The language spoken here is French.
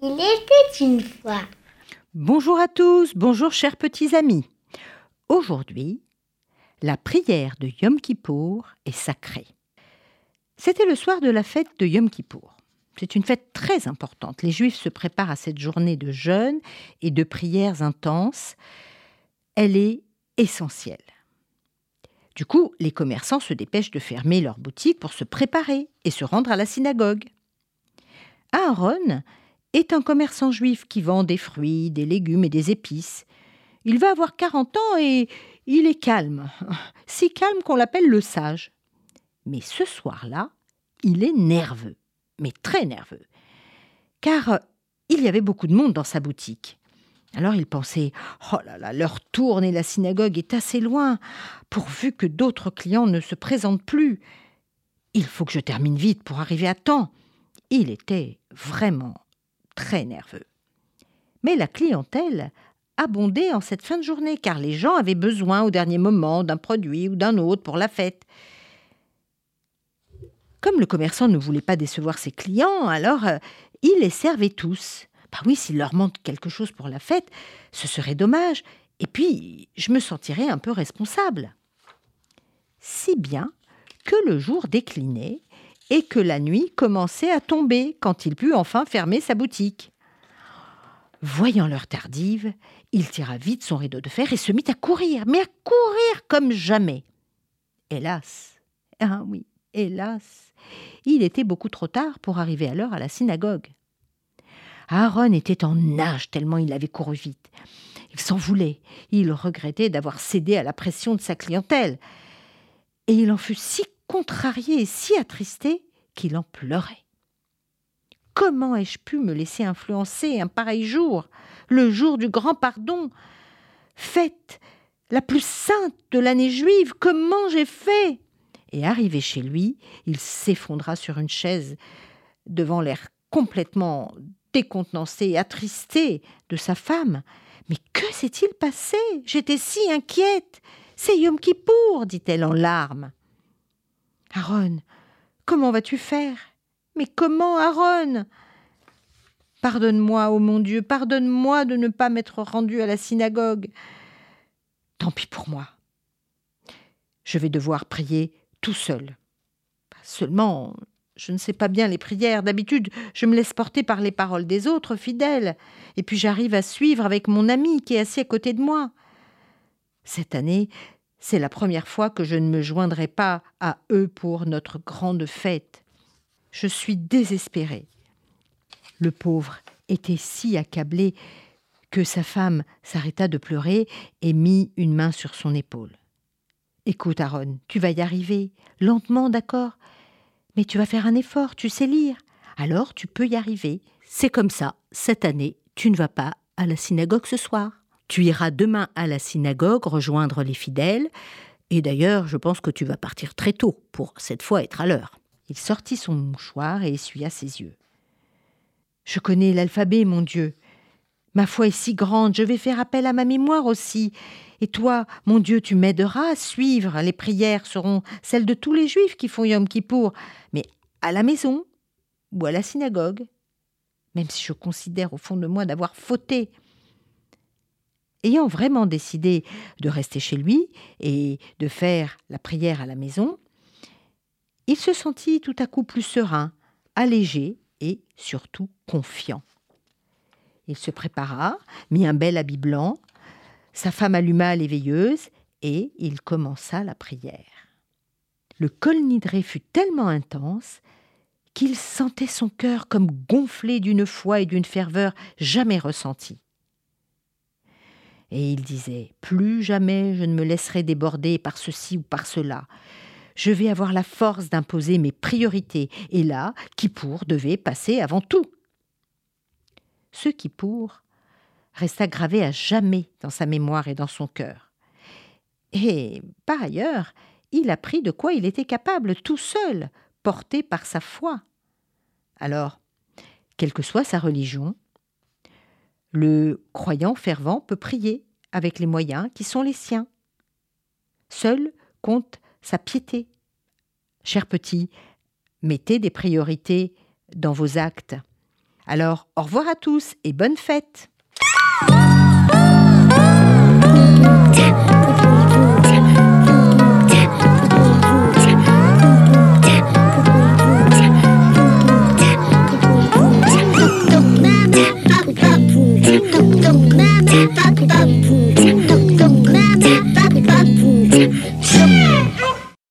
Il était une fois. Bonjour à tous, bonjour chers petits amis. Aujourd'hui, la prière de Yom Kippour est sacrée. C'était le soir de la fête de Yom Kippour. C'est une fête très importante. Les Juifs se préparent à cette journée de jeûne et de prières intenses. Elle est essentielle. Du coup, les commerçants se dépêchent de fermer leurs boutiques pour se préparer et se rendre à la synagogue. Aaron est un commerçant juif qui vend des fruits, des légumes et des épices. Il va avoir 40 ans et il est calme, si calme qu'on l'appelle le sage. Mais ce soir-là, il est nerveux, mais très nerveux, car il y avait beaucoup de monde dans sa boutique. Alors il pensait Oh là là, l'heure tourne et la synagogue est assez loin, pourvu que d'autres clients ne se présentent plus. Il faut que je termine vite pour arriver à temps. Il était vraiment très nerveux. Mais la clientèle abondait en cette fin de journée, car les gens avaient besoin au dernier moment d'un produit ou d'un autre pour la fête. Comme le commerçant ne voulait pas décevoir ses clients, alors euh, il les servait tous. Bah oui, s'il leur manque quelque chose pour la fête, ce serait dommage. Et puis, je me sentirais un peu responsable. Si bien que le jour déclinait et que la nuit commençait à tomber quand il put enfin fermer sa boutique. Voyant l'heure tardive, il tira vite son rideau de fer et se mit à courir, mais à courir comme jamais. Hélas, ah oui, hélas, il était beaucoup trop tard pour arriver à l'heure à la synagogue. Aaron était en nage tellement il avait couru vite. Il s'en voulait, il regrettait d'avoir cédé à la pression de sa clientèle. Et il en fut si contrarié et si attristé qu'il en pleurait. Comment ai-je pu me laisser influencer un pareil jour, le jour du grand pardon, fête la plus sainte de l'année juive, comment j'ai fait? Et arrivé chez lui, il s'effondra sur une chaise devant l'air complètement décontenancé et attristé de sa femme. Mais que s'est-il passé? J'étais si inquiète. C'est Yom Kippour, dit-elle en larmes. Aaron, comment vas-tu faire? Mais comment, Aaron? Pardonne-moi, ô mon Dieu, pardonne-moi de ne pas m'être rendu à la synagogue. Tant pis pour moi. Je vais devoir prier tout seul. Seulement, je ne sais pas bien les prières. D'habitude, je me laisse porter par les paroles des autres, fidèles. Et puis j'arrive à suivre avec mon ami qui est assis à côté de moi. Cette année, c'est la première fois que je ne me joindrai pas à eux pour notre grande fête. Je suis désespérée. Le pauvre était si accablé que sa femme s'arrêta de pleurer et mit une main sur son épaule. Écoute, Aaron, tu vas y arriver, lentement, d'accord? Mais tu vas faire un effort, tu sais lire. Alors tu peux y arriver. C'est comme ça, cette année, tu ne vas pas à la synagogue ce soir. Tu iras demain à la synagogue rejoindre les fidèles. Et d'ailleurs, je pense que tu vas partir très tôt pour cette fois être à l'heure. Il sortit son mouchoir et essuya ses yeux. Je connais l'alphabet, mon Dieu. Ma foi est si grande, je vais faire appel à ma mémoire aussi. Et toi, mon Dieu, tu m'aideras à suivre. Les prières seront celles de tous les juifs qui font Yom Kippour, mais à la maison ou à la synagogue, même si je considère au fond de moi d'avoir fauté. Ayant vraiment décidé de rester chez lui et de faire la prière à la maison, il se sentit tout à coup plus serein, allégé et surtout confiant. Il se prépara, mit un bel habit blanc, sa femme alluma les veilleuses et il commença la prière. Le col nidré fut tellement intense qu'il sentait son cœur comme gonflé d'une foi et d'une ferveur jamais ressenties. Et il disait Plus jamais je ne me laisserai déborder par ceci ou par cela. Je vais avoir la force d'imposer mes priorités, et là, qui pour devait passer avant tout. Ce qui pour resta gravé à jamais dans sa mémoire et dans son cœur. Et, par ailleurs, il apprit de quoi il était capable tout seul, porté par sa foi. Alors, quelle que soit sa religion, le croyant fervent peut prier avec les moyens qui sont les siens. Seul compte sa piété. Chers petits, mettez des priorités dans vos actes. Alors, au revoir à tous et bonne fête